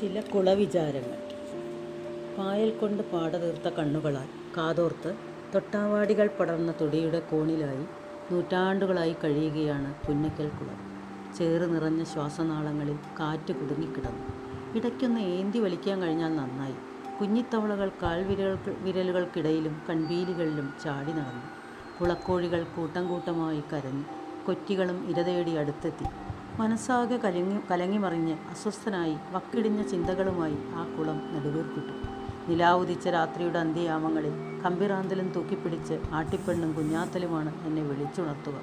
ചില കുളവിചാരങ്ങൾ. പായൽ കൊണ്ട് പാടതീർത്ത കണ്ണുകളാൽ കാതോർത്ത് തൊട്ടാവാടികൾ പടർന്ന തൊടിയുടെ കോണിലായി നൂറ്റാണ്ടുകളായി കഴിയുകയാണ് പുന്നക്കൽ കുളം. ചേറ് നിറഞ്ഞ ശ്വാസനാളങ്ങളിൽ കാറ്റ് കുടുങ്ങിക്കിടന്നു ഇടയ്ക്കൊന്ന് ഏന്തി വലിക്കാൻ കഴിഞ്ഞാൽ നന്നായി. കുഞ്ഞിത്തവളകൾ കാൽവിരലുകൾക്ക് വിരലുകൾക്കിടയിലും കൺവീലുകളിലും ചാടി നടന്നു. കുളക്കോഴികൾ കൂട്ടം കൂട്ടമായി കരഞ്ഞു കൊറ്റികളും ഇരതേടി അടുത്തെത്തി. മനസ്സാകെ കലങ്ങി കലങ്ങിമറിഞ്ഞ് അസ്വസ്ഥനായി വക്കിടിഞ്ഞ ചിന്തകളുമായി ആ കുളം നെടുവീർപ്പിട്ടു. നിലാവുദിച്ച രാത്രിയുടെ അന്ത്യയാമങ്ങളിൽ കമ്പിറാന്തലും തൂക്കിപ്പിടിച്ച് ആട്ടിപ്പെണ്ണും കുഞ്ഞാത്തലുമാണ് എന്നെ വിളിച്ചുണർത്തുക.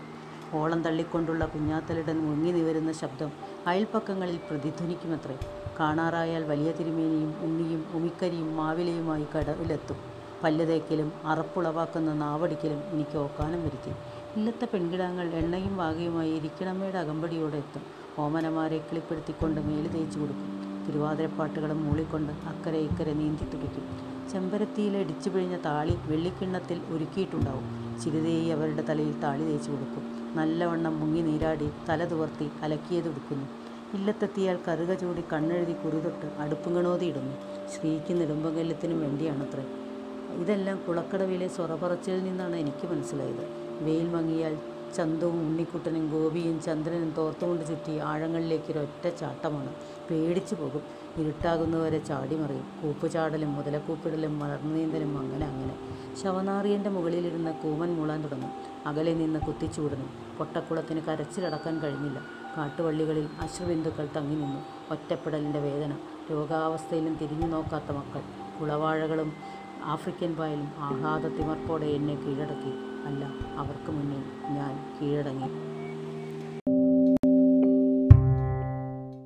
ഓളം തള്ളിക്കൊണ്ടുള്ള കുഞ്ഞാത്തലിടൻ മുങ്ങി നിവരുന്ന ശബ്ദം അയൽപ്പക്കങ്ങളിൽ പ്രതിധ്വനിക്കുമത്രേ. കാണാറായാൽ വലിയ തിരുമേനിയും ഉണ്ണിയും ഉമിക്കരിയും മാവിലയുമായി കടവിലെത്തും പല്ലുതേക്കലും അറപ്പുളവാക്കുന്ന നാവടിക്കലും എനിക്ക് ഓക്കാനം വരുത്തി. ഇല്ലത്തെ പെൺകിടാങ്ങൾ എണ്ണയും വാകയുമായി ഇരിക്കണമ്മയുടെ അകമ്പടിയോടെ എത്തും. ഓമനമാരെ കിളിപ്പെടുത്തിക്കൊണ്ട് മേൽ തേച്ചു കൊടുക്കും. തിരുവാതിരപ്പാട്ടുകളും മൂളിക്കൊണ്ട് അക്കരെ ഇക്കരെ നീന്തി തുടിക്കും. ചെമ്പരത്തിയിലെ ഇടിച്ചു പിഴിഞ്ഞ താളി വെള്ളിക്കിണ്ണത്തിൽ ഒരുക്കിയിട്ടുണ്ടാവും ചിരുതേയി അവരുടെ തലയിൽ താളി തേച്ചു കൊടുക്കും. നല്ലവണ്ണം മുങ്ങി നീരാടി തല തുവർത്തി അലക്കിയത് ഉടുക്കുന്നു. ഇല്ലത്തെത്തിയാൽ കറുക ചൂടി കണ്ണെഴുതി കുറിതൊട്ട് അടുപ്പുങ്ങണോതി ഇടുന്നു. സ്ത്രീക്ക് നെടുമ്പകല്ലത്തിനും വേണ്ടിയാണത്രേ. ഇതെല്ലാം കുളക്കടവിലെ സ്വറപറച്ചിൽ നിന്നാണ് എനിക്ക് മനസ്സിലായത്. വെയിൽ മങ്ങിയാൽ ചന്തവും ഉണ്ണിക്കുട്ടനും ഗോപിയും ചന്ദ്രനും തോർത്തുകൊണ്ട് ചുറ്റി ആഴങ്ങളിലേക്ക് ഒരൊറ്റ ചാട്ടമാണ്. പേടിച്ചു പോകും. ഇരുട്ടാകുന്നവരെ ചാടിമറിയും. കൂപ്പുചാടലും മുതലക്കൂപ്പിടലും മലർന്നീന്തലും അങ്ങനെ അങ്ങനെ. ശവനാറിയന്റെ മുകളിലിരുന്ന് കൂമൻ മൂളാൻ തുടങ്ങും. അകലെ നിന്ന് കുത്തിച്ചൂടനും പൊട്ടക്കുളത്തിന് കരച്ചിലടക്കാൻ കഴിഞ്ഞില്ല. കാട്ടുവള്ളികളിൽ അശ്രുബിന്ദുക്കൾ തങ്ങി നിന്നു. ഒറ്റപ്പെടലിന്റെ വേദന. രോഗാവസ്ഥയിലും തിരിഞ്ഞു നോക്കാത്ത മക്കൾ. കുളവാഴകളും ആഫ്രിക്കൻ പായലും ആഹ്ലാദ തിമർപ്പോടെ എന്നെ കീഴടക്കി. അല്ല അവർക്ക് മുന്നിൽ ഞാൻ കീഴടങ്ങി.